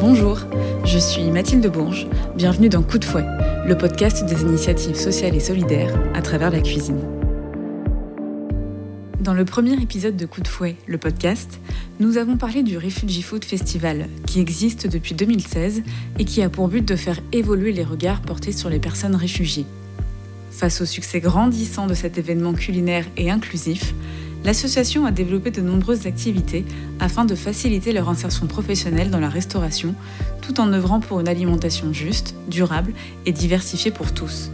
Bonjour, je suis Mathilde Bourges. Bienvenue dans Coup de fouet, le podcast des initiatives sociales et solidaires à travers la cuisine. Dans le premier épisode de Coup de fouet, le podcast, nous avons parlé du Refugee Food Festival, qui existe depuis 2016 et qui a pour but de faire évoluer les regards portés sur les personnes réfugiées. Face au succès grandissant de cet événement culinaire et inclusif, l'association a développé de nombreuses activités afin de faciliter leur insertion professionnelle dans la restauration, tout en œuvrant pour une alimentation juste, durable et diversifiée pour tous.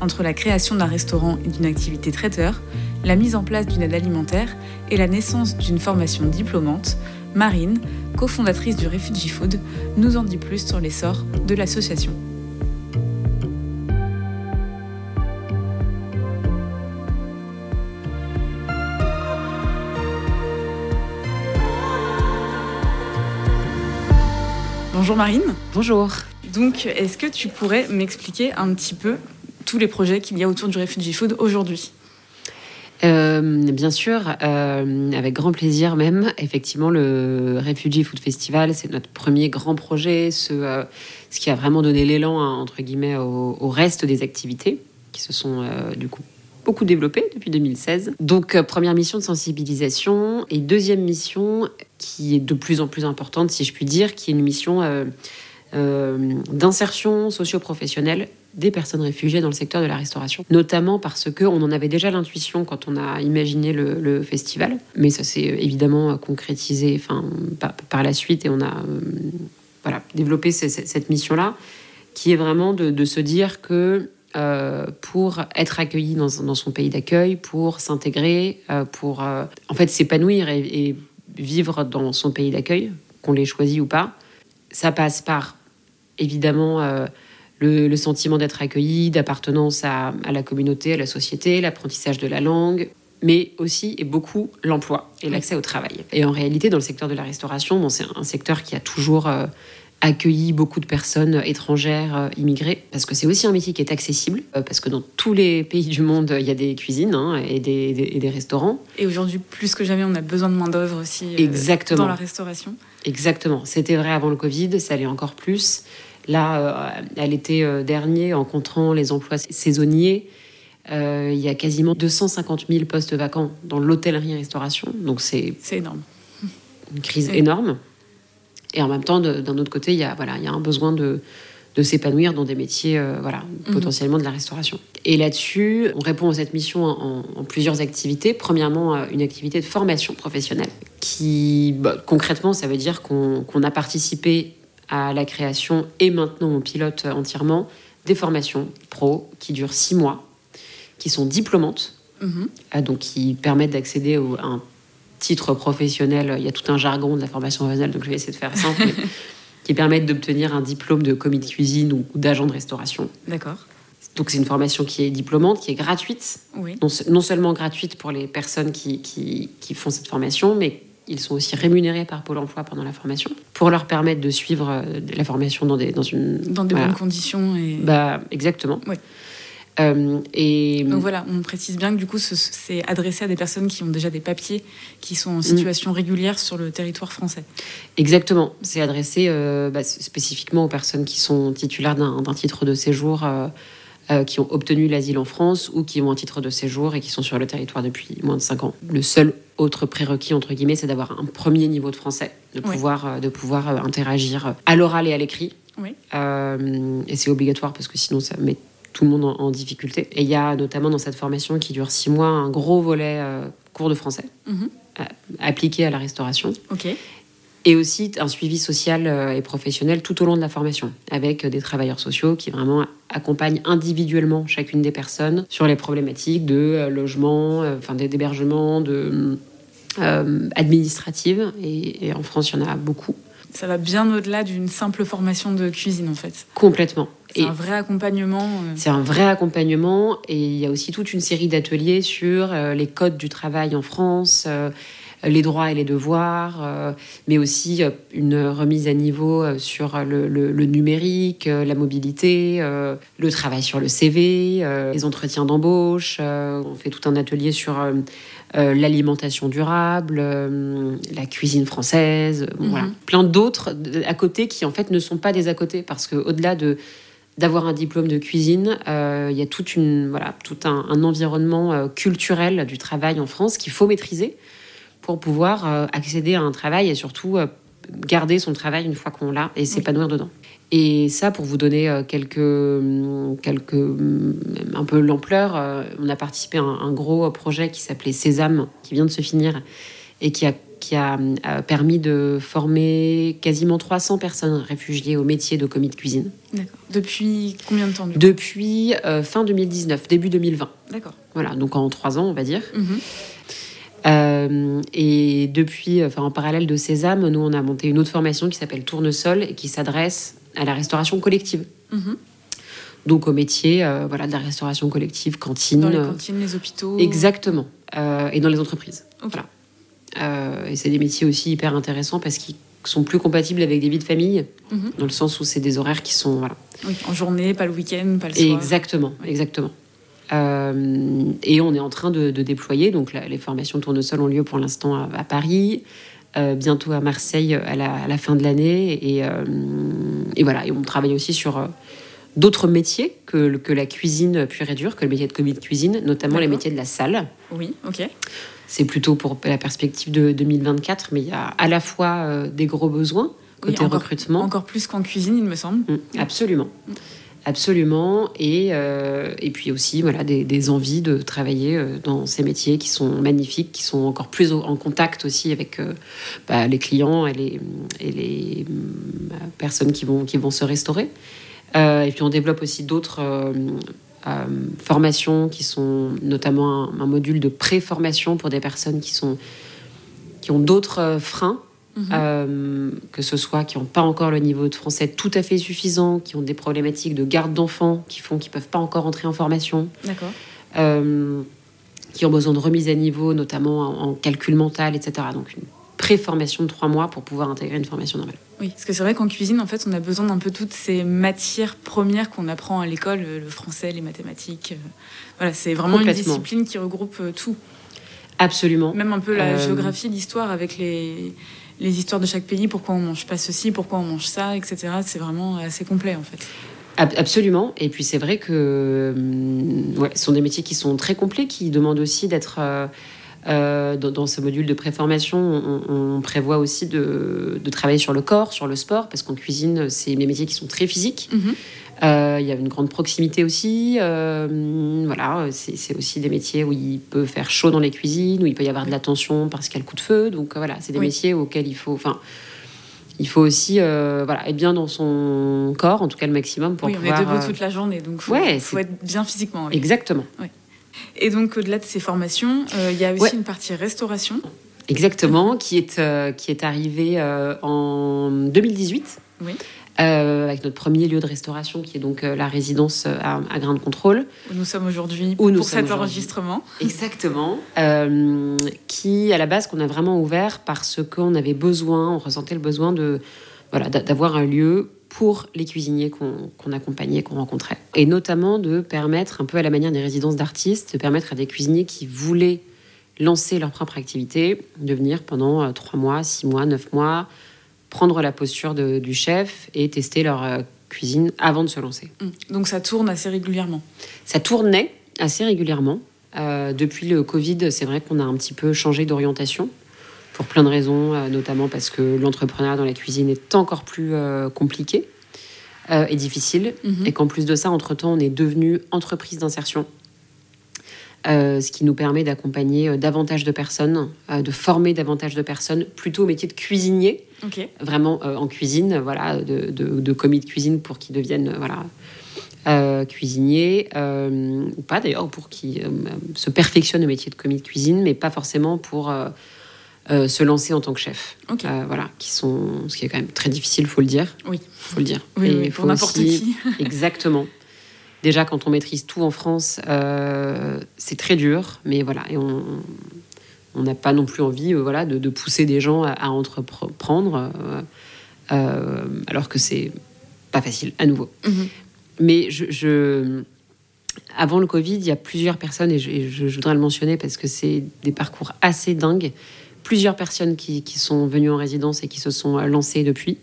Entre la création d'un restaurant et d'une activité traiteur, la mise en place d'une aide alimentaire et la naissance d'une formation diplômante, Marine, cofondatrice du Refugee Food, nous en dit plus sur l'essor de l'association. Bonjour Marine. Bonjour. Donc, est-ce que tu pourrais m'expliquer un petit peu tous les projets qu'il y a autour du Refugee Food aujourd'hui? Euh, bien sûr, euh, avec grand plaisir même. Effectivement, le Refugee Food Festival, c'est notre premier grand projet, ce, euh, ce qui a vraiment donné l'élan, hein, entre guillemets, au, au, reste des activités, qui se sont du coup beaucoup développées depuis 2016. Donc, première mission de sensibilisation, et deuxième mission, qui est de plus en plus importante, si je puis dire, qui est une mission d'insertion socio-professionnelle des personnes réfugiées dans le secteur de la restauration, notamment parce que on en avait déjà l'intuition quand on a imaginé le, festival, mais ça s'est évidemment concrétisé, enfin par, la suite et on a euh, voilà développé cette, mission-là, qui est vraiment de, se dire que euh, pour être accueilli dans, son pays d'accueil, pour s'intégrer, euh, pour en fait s'épanouir et, vivre dans son pays d'accueil, qu'on l'ait choisi ou pas, ça passe par évidemment le, sentiment d'être accueilli, d'appartenance à, la communauté, à la société, l'apprentissage de la langue, mais aussi et beaucoup l'emploi et l'accès au travail. Et en réalité, dans le secteur de la restauration, bon, c'est un secteur qui a toujours euh, accueilli beaucoup de personnes étrangères euh, immigrées, parce que c'est aussi un métier qui est accessible, euh, parce que dans tous les pays du monde, il y a des cuisines hein, et, des, des, restaurants. Et aujourd'hui, plus que jamais, on a besoin de main-d'œuvre aussi Exactement. dans la restauration. Exactement. C'était vrai avant le Covid, ça allait encore plus. Là, euh, était euh, dernier en comptant les emplois saisonniers. Euh, il y a quasiment 250 000 postes vacants dans l'hôtellerie-restauration. Donc c'est énorme. Une crise énorme. Et en même temps, d'un autre côté, il y a, voilà, il y a un besoin de, de s'épanouir dans des métiers voilà, mhm. potentiellement de la restauration. Et là-dessus, on répond à cette mission en, plusieurs activités. Premièrement, une activité de formation professionnelle qui, bah, concrètement, ça veut dire qu'on a participé à la création et maintenant on pilote entièrement des formations pro qui durent six mois, qui sont diplômantes, mhm. euh, donc qui permettent d'accéder à un titre professionnel. Il y a tout un jargon de la formation professionnelle, donc je vais essayer de faire simple, qui permettent d'obtenir un diplôme de commis de cuisine ou d'agent de restauration. D'accord. Donc c'est une formation qui est diplômante, qui est gratuite. Oui. Non, seulement gratuite pour les personnes qui, qui, qui font cette formation, mais ils sont aussi rémunérés par Pôle emploi pendant la formation pour leur permettre de suivre euh, la formation dans, des, dans, une, dans des bonnes conditions. Et... Bah, exactement. Oui. Euh, et... Donc voilà, on précise bien que du coup, c'est adressé à des personnes qui ont déjà des papiers, qui sont en situation régulière sur le territoire français. Exactement, c'est adressé euh, bah, spécifiquement aux personnes qui sont titulaires d'un titre de séjour euh, qui ont obtenu l'asile en France ou qui ont un titre de séjour et qui sont sur le territoire depuis moins de 5 ans. Le seul autre prérequis, entre guillemets, c'est d'avoir un premier niveau de français, de pouvoir, de pouvoir interagir à l'oral et à l'écrit. Oui. et c'est obligatoire parce que sinon ça met tout le monde en, difficulté. Et il y a notamment dans cette formation qui dure six mois un gros volet cours de français mhm. appliqué à la restauration. Ok et aussi un suivi social euh, et professionnel tout au long de la formation, avec des travailleurs sociaux qui vraiment accompagnent individuellement chacune des personnes sur les problématiques de euh, logement, euh, enfin d'hébergement, de administrative. Et, en France, il y en a beaucoup. Ça va bien au-delà d'une simple formation de cuisine, en fait. Complètement. C'est un vrai accompagnement. C'est un vrai accompagnement. Et il y a aussi toute une série d'ateliers sur les codes du travail en France. Les droits et les devoirs, mais aussi une remise à niveau sur le, le numérique, la mobilité, le travail sur le CV, les entretiens d'embauche. on fait tout un atelier sur euh, l'alimentation durable, euh, la cuisine française, voilà. Mhm. plein d'autres à côté qui en fait ne sont pas des à côté parce qu'au-delà de d'avoir un diplôme de cuisine, euh, il y a toute une, voilà, tout un, environnement culturel du travail en France qu'il faut maîtriser pour pouvoir accéder à un travail et surtout garder son travail une fois qu'on l'a et s'épanouir dedans. Et ça, pour vous donner euh, quelques, mm, quelques, mm, un peu l'ampleur, euh, on a participé à un, gros projet qui s'appelait Sésame, qui vient de se finir et qui a, qui a euh, permis de former quasiment 300 personnes réfugiées au métier de commis de cuisine. D'accord. Depuis combien de temps Depuis fin 2019, début 2020. D'accord. Voilà, donc en trois ans, on va dire. Mhm. et depuis, enfin, en parallèle de Sésame, nous, on a monté une autre formation qui s'appelle Tournesol et qui s'adresse à la restauration collective. Mhm. Donc au métier euh, voilà, de la restauration collective, cantine. Dans les cantines, les hôpitaux. Exactement. Euh, et dans les entreprises. Voilà. Euh, et c'est des métiers aussi hyper intéressants parce qu'ils sont plus compatibles avec des vies de famille, mhm. dans le sens où c'est des horaires qui sont. Voilà. Oui, en journée, pas le week-end, pas le soir. Exactement, exactement. Et on est en train de, déployer, donc les formations tournesol ont lieu pour l'instant à, Paris, euh, bientôt à Marseille à la, fin de l'année. Et, euh, et, voilà, et on travaille aussi sur euh, d'autres métiers que, que, la cuisine pure et dure, que le métier de commis de cuisine, notamment les métiers de la salle. Oui, ok. C'est plutôt pour la perspective de 2024, mais il y a à la fois des gros besoins côté recrutement. Encore plus qu'en cuisine, il me semble. Mmh, absolument. Mmh. Absolument. Et, euh, et puis aussi voilà, des, envies de travailler euh, dans ces métiers qui sont magnifiques, qui sont encore plus en contact aussi avec euh, bah, les clients et les, et les personnes qui vont, qui vont se restaurer. et puis on développe aussi d'autres formations qui sont notamment un, un module de pré-formation pour des personnes qui, sont, qui ont d'autres freins Mhm. Euh, que ce soit qui n'ont pas encore le niveau de français tout à fait suffisant, qui ont des problématiques de garde d'enfants qui font qu'ils ne peuvent pas encore entrer en formation. D'accord. Euh, qui ont besoin de remise à niveau, notamment en, calcul mental, etc. Donc une pré-formation de trois mois pour pouvoir intégrer une formation normale. Oui, parce que c'est vrai qu'en cuisine, en fait, on a besoin d'un peu toutes ces matières premières qu'on apprend à l'école, le français, les mathématiques. Euh, voilà, c'est vraiment une discipline qui regroupe tout. Absolument. Même un peu la géographie, l'histoire avec les, les histoires de chaque pays, pourquoi on mange pas ceci, pourquoi on mange ça, etc. C'est vraiment assez complet en fait. Absolument. Et puis c'est vrai que ouais, ce sont des métiers qui sont très complets, qui demandent aussi d'être euh, euh, dans, ce module de préformation. On, on prévoit aussi de, travailler sur le corps, sur le sport, parce qu'en cuisine, c'est des métiers qui sont très physiques. Mm-hmm. Euh, il y a une grande proximité aussi. Euh, voilà, c'est aussi des métiers où il peut faire chaud dans les cuisines, où il peut y avoir de la tension parce qu'il y a le coup de feu. Donc euh, voilà, c'est des métiers auxquels il faut. Enfin, il faut aussi voilà, être bien dans son corps, en tout cas le maximum pour oui, pouvoir. on est debout toute la journée, donc il faut, être bien physiquement. Exactement. Et donc au-delà de ces formations, il y a aussi une partie restauration. Exactement, qui est qui est arrivée en 2018. Oui. Euh, avec notre premier lieu de restauration qui est donc euh, la résidence euh, à, Grain de Contrôle. Où nous sommes aujourd'hui pour cet enregistrement. Exactement. qui, à la base, qu'on a vraiment ouvert parce qu'on avait besoin, on ressentait le besoin de voilà, d'avoir un lieu pour les cuisiniers qu'on accompagnait, qu'on rencontrait. Et notamment de permettre, un peu à la manière des résidences d'artistes, de permettre à des cuisiniers qui voulaient lancer leur propre activité de venir pendant trois mois, six mois, neuf mois, prendre la posture du chef et tester leur euh, cuisine avant de se lancer. Mmh. Donc ça tourne assez régulièrement Ça tournait assez régulièrement. Euh, depuis le Covid, c'est vrai qu'on a un petit peu changé d'orientation pour plein de raisons, euh, notamment parce que l'entrepreneuriat dans la cuisine est encore plus compliqué et difficile. Mmh. Et qu'en plus de ça, entre-temps, on est devenu entreprise d'insertion. Euh, ce qui nous permet d'accompagner euh, davantage de personnes, euh, de former davantage de personnes, plutôt au métier de cuisinier, vraiment en cuisine, voilà, de, de, commis de cuisine pour qu'ils deviennent voilà, cuisiniers, ou pas d'ailleurs, pour qu'ils se perfectionnent au métier de commis de cuisine, mais pas forcément pour se lancer en tant que chef. voilà, qui sont, ce qui est quand même très difficile, faut le dire. Oui, faut le dire. Oui, pour n'importe qui. exactement. Déjà, quand on maîtrise tout en France, euh, c'est très dur, mais voilà, et on, on n'a pas non plus envie voilà, de, pousser des gens à, entreprendre, alors que c'est pas facile à nouveau. Mhm. Mais je, avant le Covid, il y a plusieurs personnes, et je, voudrais le mentionner parce que c'est des parcours assez dingues, plusieurs personnes qui, sont venues en résidence et qui se sont lancées depuis.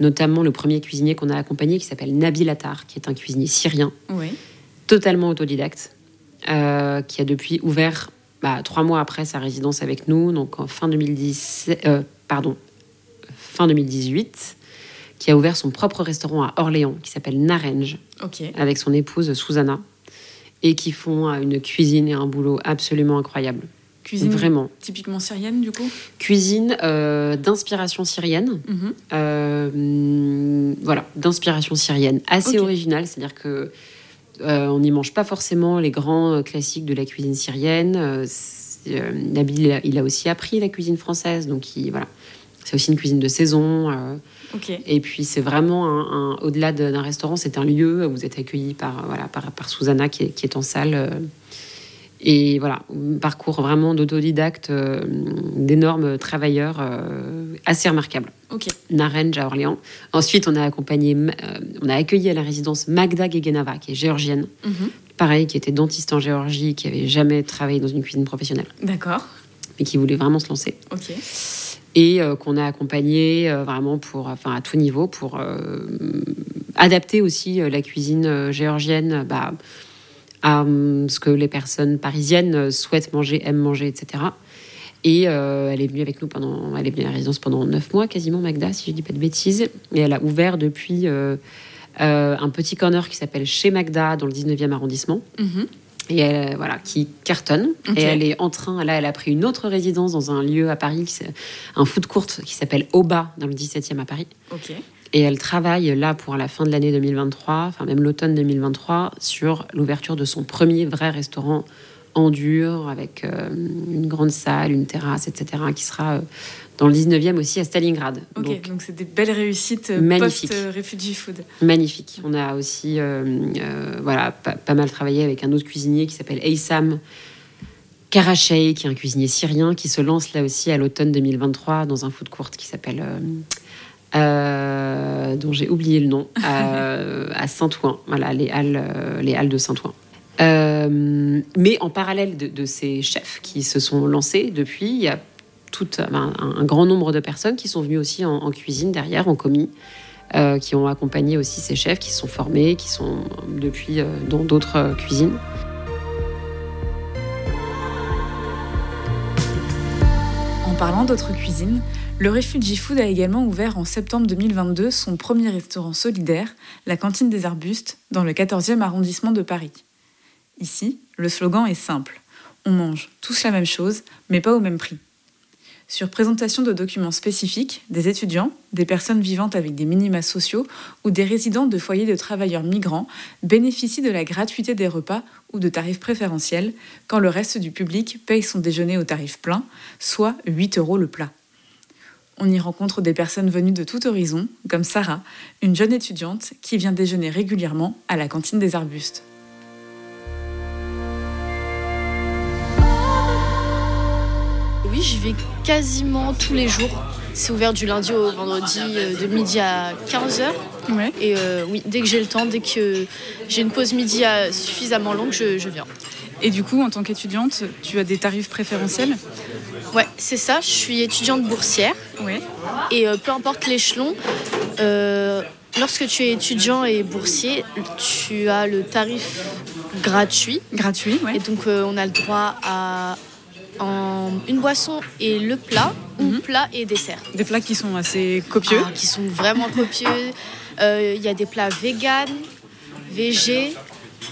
Notamment le premier cuisinier qu'on a accompagné qui s'appelle Nabil Attar, qui est un cuisinier syrien, totalement autodidacte, euh, qui a depuis ouvert bah, trois mois après sa résidence avec nous, donc en fin 2010, euh, pardon, fin 2018 qui a ouvert son propre restaurant à Orléans, qui s'appelle Narange, avec son épouse Susanna, et qui font euh, une cuisine et un boulot absolument incroyable. Cuisine vraiment. typiquement syrienne, du coup Cuisine euh, d'inspiration syrienne. Mhm. Euh, voilà, d'inspiration syrienne. Assez originale, c'est-à-dire que on n'y mange pas forcément les grands classiques de la cuisine syrienne. Nabil, il a aussi appris la cuisine française, donc voilà. C'est aussi une cuisine de saison. Et puis c'est vraiment un, au-delà d'un restaurant, c'est un lieu où vous êtes accueilli par voilà par, par Susanna qui est, qui est, en salle. Euh, et voilà, parcours vraiment d'autodidacte, euh, d'énormes travailleurs, euh, assez remarquable. Ok. Naranj à Orléans. Ensuite, on a accompagné, on a accueilli à la résidence Magda Gegenava, qui est géorgienne. Mhm. Pareil, qui était dentiste en Géorgie, qui avait jamais travaillé dans une cuisine professionnelle. D'accord. Mais qui voulait vraiment se lancer. Ok et euh, qu'on a accompagné euh, vraiment pour, enfin à tout niveau, pour euh, adapter aussi la cuisine géorgienne bah, à ce que les personnes parisiennes souhaitent manger, aiment manger, etc. Et elle est venue avec nous pendant, elle est venue à la résidence pendant neuf mois quasiment, Magda, si je dis pas de bêtises. Et elle a ouvert depuis un petit corner qui s'appelle Chez Magda dans le 19e arrondissement. Mm-hmm et elle, voilà, qui cartonne. Et elle est en train, là, elle a pris une autre résidence dans un lieu à Paris, un foot court qui s'appelle Oba, dans le 17e à Paris. Et elle travaille là pour la fin de l'année 2023, enfin même l'automne 2023, sur l'ouverture de son premier vrai restaurant en dur, avec euh, une grande salle, une terrasse, etc., qui sera euh, dans le 19e aussi à Stalingrad. Ok, donc c'est des belles réussites euh, post-refugee food. Magnifique. On a aussi euh, voilà, pas, mal travaillé avec un autre cuisinier qui s'appelle Eysam Karachey, qui est un cuisinier syrien, qui se lance là aussi à l'automne 2023 dans un food court qui s'appelle... dont j'ai oublié le nom, à Saint-Ouen, voilà, les halles, les halles de Saint-Ouen. mais en parallèle de, de, ces chefs qui se sont lancés depuis, il y a tout, ben, un, grand nombre de personnes qui sont venues aussi en, cuisine derrière, en commis, euh, qui ont accompagné aussi ces chefs, qui sont formés, qui sont depuis euh, dans d'autres euh, cuisines. Parlant d'autres cuisines, le Refugee Food a également ouvert en septembre 2022 son premier restaurant solidaire, la Cantine des Arbustes, dans le 14e arrondissement de Paris. Ici, le slogan est simple. On mange tous la même chose, mais pas au même prix sur présentation de documents spécifiques des étudiants, des personnes vivantes avec des minima sociaux ou des résidents de foyers de travailleurs migrants bénéficient de la gratuité des repas ou de tarifs préférentiels quand le reste du public paye son déjeuner au tarif plein, soit 8 euros le plat. On y rencontre des personnes venues de tout horizon, comme Sarah, une jeune étudiante qui vient déjeuner régulièrement à la cantine des arbustes. Oui, j'y vais quasiment tous les jours. C'est ouvert du lundi au vendredi euh, de midi à 15h. Et euh, oui, dès que j'ai le temps, dès que j'ai une pause midi euh, suffisamment longue, je, viens. Et du coup, en tant qu'étudiante, tu as des tarifs préférentiels? Ouais, c'est ça. Je suis étudiante boursière. Ouais. Et peu importe l'échelon, lorsque tu es étudiant et boursier, tu as le tarif gratuit. Gratuit, ouais. Et donc, on a le droit à en une boisson et le plat, ou mhm. plat et dessert. Des plats qui sont assez copieux ah, Qui sont vraiment copieux. Euh, il y a des plats vegan, végé,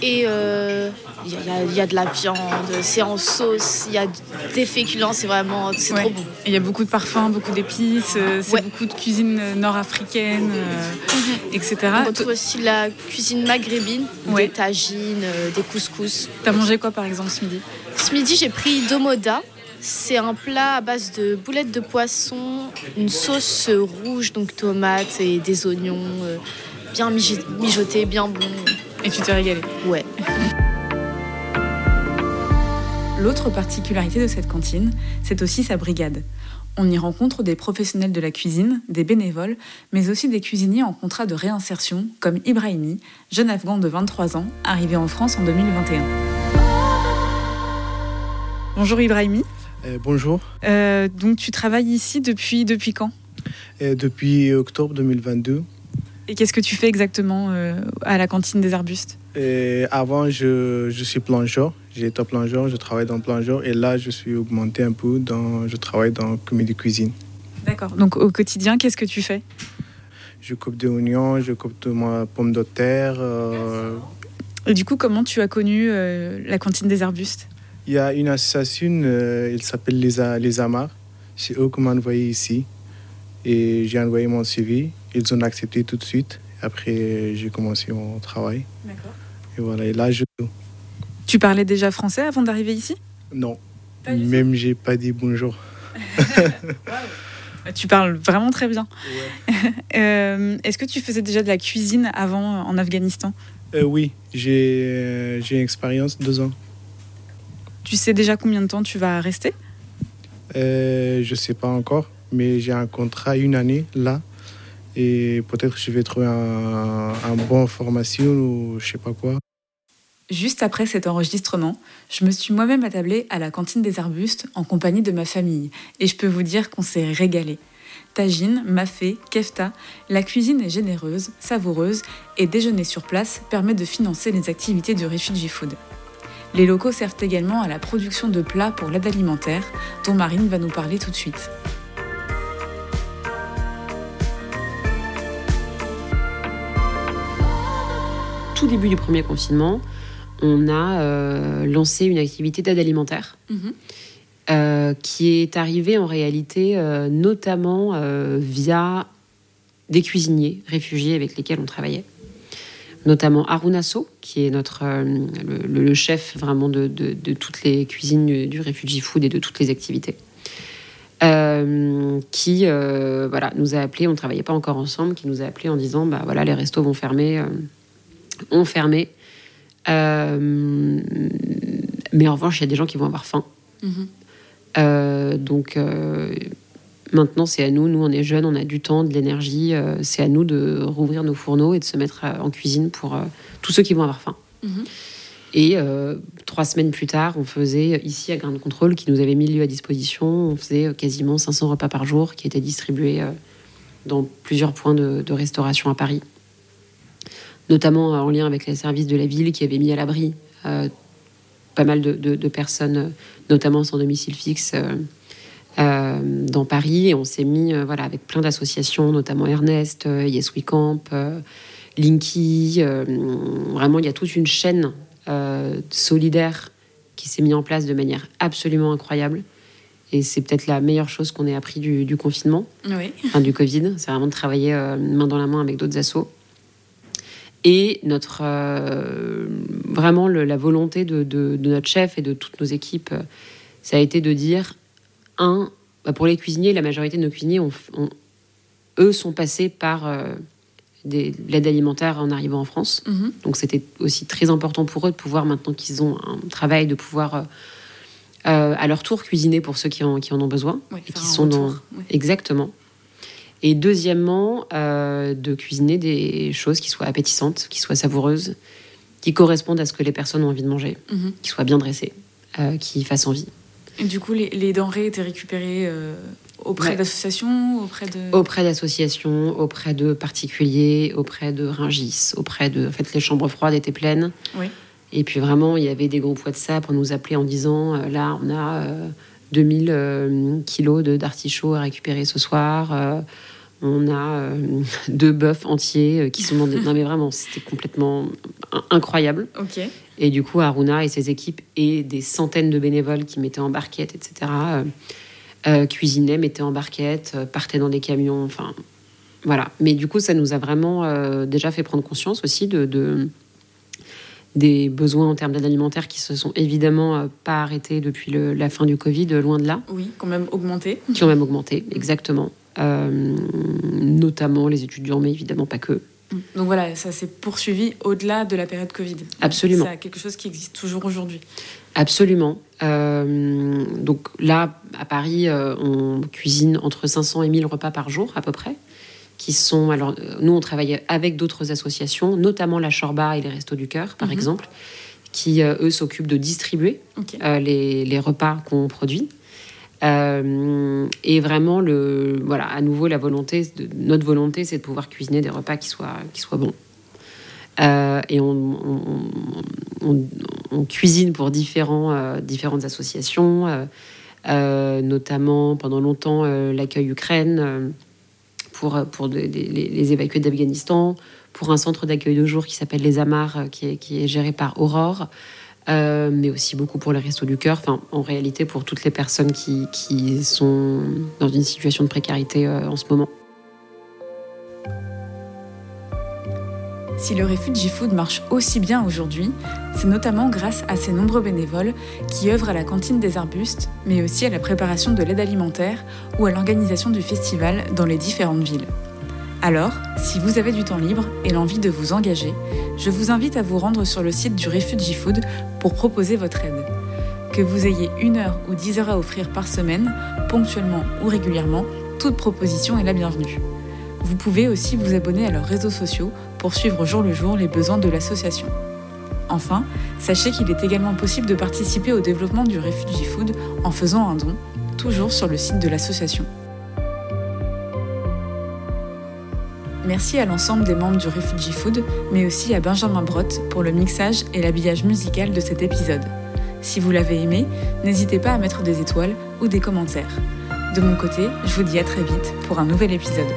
et euh, il y, a de la viande, c'est en sauce, il y a des féculents, c'est vraiment c'est trop bon. Il y a beaucoup de parfums, beaucoup d'épices, euh, c'est beaucoup de cuisine nord-africaine, mhm. etc. On retrouve aussi la cuisine maghrébine, des tagines, des couscous. T'as mangé quoi par exemple ce midi? Ce midi, j'ai pris domoda. C'est un plat à base de boulettes de poisson, une sauce rouge, donc tomates et des oignons, euh, bien mijotés, bien bon. Et tu t'es régalé Ouais. L'autre particularité de cette cantine, c'est aussi sa brigade. On y rencontre des professionnels de la cuisine, des bénévoles, mais aussi des cuisiniers en contrat de réinsertion, comme Ibrahimi, jeune afghan de 23 ans, arrivé en France en 2021. Bonjour Ibrahimi. Euh, bonjour. Euh, donc tu travailles ici depuis, depuis quand? Euh, Depuis octobre 2022. Et qu'est-ce que tu fais exactement à la cantine des arbustes? Avant, je, je suis plongeur. J'étais plongeur, je travaille dans plongeur. Et là, je suis augmenté un peu. Dans, je travaille dans commis de cuisine. D'accord. Donc au quotidien, qu'est-ce que tu fais? Je coupe des oignons, je coupe de ma pomme de terre. Et du coup, comment tu as connu la cantine des arbustes? Il y a une association, euh, il s'appelle les, les Amars. C'est eux qui m'ont envoyé ici. Et j'ai envoyé mon CV. Ils ont accepté tout de suite. Après, j'ai commencé mon travail. D'accord. Et voilà, et là, je. Tu parlais déjà français avant d'arriver ici? Non. Même, j'ai pas dit bonjour. Tu parles vraiment très bien. Euh, est-ce que tu faisais déjà de la cuisine avant en Afghanistan? Euh, Oui, j'ai une expérience deux ans. Tu sais déjà combien de temps tu vas rester euh, Je ne sais pas encore, mais j'ai un contrat une année là. Et peut-être je vais trouver un, un bon formation ou je sais pas quoi. Juste après cet enregistrement, je me suis moi-même attablée à la cantine des arbustes en compagnie de ma famille. Et je peux vous dire qu'on s'est régalé. Tagine, mafé, kefta, la cuisine est généreuse, savoureuse et déjeuner sur place permet de financer les activités du Refugee Food. Les locaux servent également à la production de plats pour l'aide alimentaire, dont Marine va nous parler tout de suite. Tout début du premier confinement, on a euh, lancé une activité d'aide alimentaire. Mhm. Euh, qui est arrivée en réalité euh, notamment via des cuisiniers réfugiés avec lesquels on travaillait notamment Arunaso, qui est notre, euh, le, chef vraiment de, toutes les cuisines du, Refugee Food et de toutes les activités. Euh, qui euh, voilà, nous a appelé, on ne travaillait pas encore ensemble, qui nous a appelé en disant bah, voilà, les restos vont fermer, ont fermé. mais en revanche, il y a des gens qui vont avoir faim. Mm-hmm. donc, Maintenant, c'est à nous. Nous, on est jeunes, on a du temps, de l'énergie. Euh, c'est à nous de rouvrir nos fourneaux et de se mettre euh, en cuisine pour euh, tous ceux qui vont avoir faim. Mhm. Et trois semaines plus tard, on faisait ici à Grain de Contrôle, qui nous avait mis lieu à disposition, on faisait quasiment 500 repas par jour qui étaient distribués dans plusieurs points de, restauration à Paris. Notamment en lien avec les services de la ville qui avaient mis à l'abri pas mal de, de, personnes, notamment sans domicile fixe dans Paris et on s'est mis euh, voilà, avec plein d'associations, notamment Ernest, euh, Yes We Camp, Linky. vraiment, il y a toute une chaîne solidaire qui s'est mise en place de manière absolument incroyable. Et c'est peut-être la meilleure chose qu'on ait appris du, confinement, enfin, du Covid. C'est vraiment de travailler main dans la main avec d'autres assos. Et notre, vraiment la volonté de, de, notre chef et de toutes nos équipes, ça a été de dire un, bah, pour les cuisiniers, la majorité de nos cuisiniers, eux, sont passés par euh, l'aide alimentaire en arrivant en France. Mhm. Donc c'était aussi très important pour eux de pouvoir, maintenant qu'ils ont un travail, de pouvoir euh, euh, à leur tour cuisiner pour ceux qui en, qui en ont besoin et qui sont dans exactement. Et deuxièmement, de cuisiner des choses qui soient appétissantes, qui soient savoureuses, qui correspondent à ce que les personnes ont envie de manger, mhm. qui soient bien dressées, qui fassent envie. Et du coup, les, denrées étaient récupérées euh, auprès d'associations auprès de... Auprès d'associations, auprès de particuliers, auprès de Ringis, auprès de... En fait, les chambres froides étaient pleines. Oui. Et puis vraiment, il y avait des groupes WhatsApp, on nous appelait en disant, euh, là, on a 2000 euh, kilos d'artichauts à récupérer ce soir. on a deux bœufs entiers qui sont dans des... non mais vraiment, c'était complètement incroyable. Ok. Et du coup, Aruna et ses équipes et des centaines de bénévoles qui mettaient en barquette, etc., euh, euh, cuisinaient, mettaient en barquette, euh, partaient dans des camions, enfin voilà. Mais du coup, ça nous a vraiment déjà fait prendre conscience aussi de, des besoins en termes d'aide alimentaire qui se sont évidemment pas arrêtés depuis la fin du Covid, loin de là. Oui, quand même augmenté. Qui ont même augmenté, exactement. notamment les étudiants, mais évidemment pas que. Donc voilà, ça s'est poursuivi au-delà de la période Covid. Absolument. C'est quelque chose qui existe toujours aujourd'hui. Absolument. Euh, donc là, à Paris, euh, on cuisine entre 500 et 1000 repas par jour à peu près. Qui sont alors nous on travaille avec d'autres associations, notamment la Chorba et les Restos du Cœur par mhm. exemple, qui eux s'occupent de distribuer les, les, repas qu'on produit. Euh, et vraiment, le, voilà, à nouveau, la volonté, notre volonté, c'est de pouvoir cuisiner des repas qui soient, qui soient bons. Euh, et on, cuisine pour différents, euh, différentes associations, notamment pendant longtemps l'accueil Ukraine pour, pour les, évacués d'Afghanistan, pour un centre d'accueil de jour qui s'appelle Les Amars, qui est géré par Aurore. Euh, mais aussi beaucoup pour les restos du cœur, enfin, en réalité pour toutes les personnes qui, sont dans une situation de précarité euh, en ce moment. Si le Refugee Food marche aussi bien aujourd'hui, c'est notamment grâce à ces nombreux bénévoles qui œuvrent à la cantine des arbustes, mais aussi à la préparation de l'aide alimentaire ou à l'organisation du festival dans les différentes villes. Alors, si vous avez du temps libre et l'envie de vous engager, je vous invite à vous rendre sur le site du Refugee Food pour proposer votre aide. Que vous ayez une heure ou dix heures à offrir par semaine, ponctuellement ou régulièrement, toute proposition est la bienvenue. Vous pouvez aussi vous abonner à leurs réseaux sociaux pour suivre jour le jour les besoins de l'association. Enfin, sachez qu'il est également possible de participer au développement du Refugee Food en faisant un don, toujours sur le site de l'association. Merci à l'ensemble des membres du Refugee Food, mais aussi à Benjamin Brott pour le mixage et l'habillage musical de cet épisode. Si vous l'avez aimé, n'hésitez pas à mettre des étoiles ou des commentaires. De mon côté, je vous dis à très vite pour un nouvel épisode.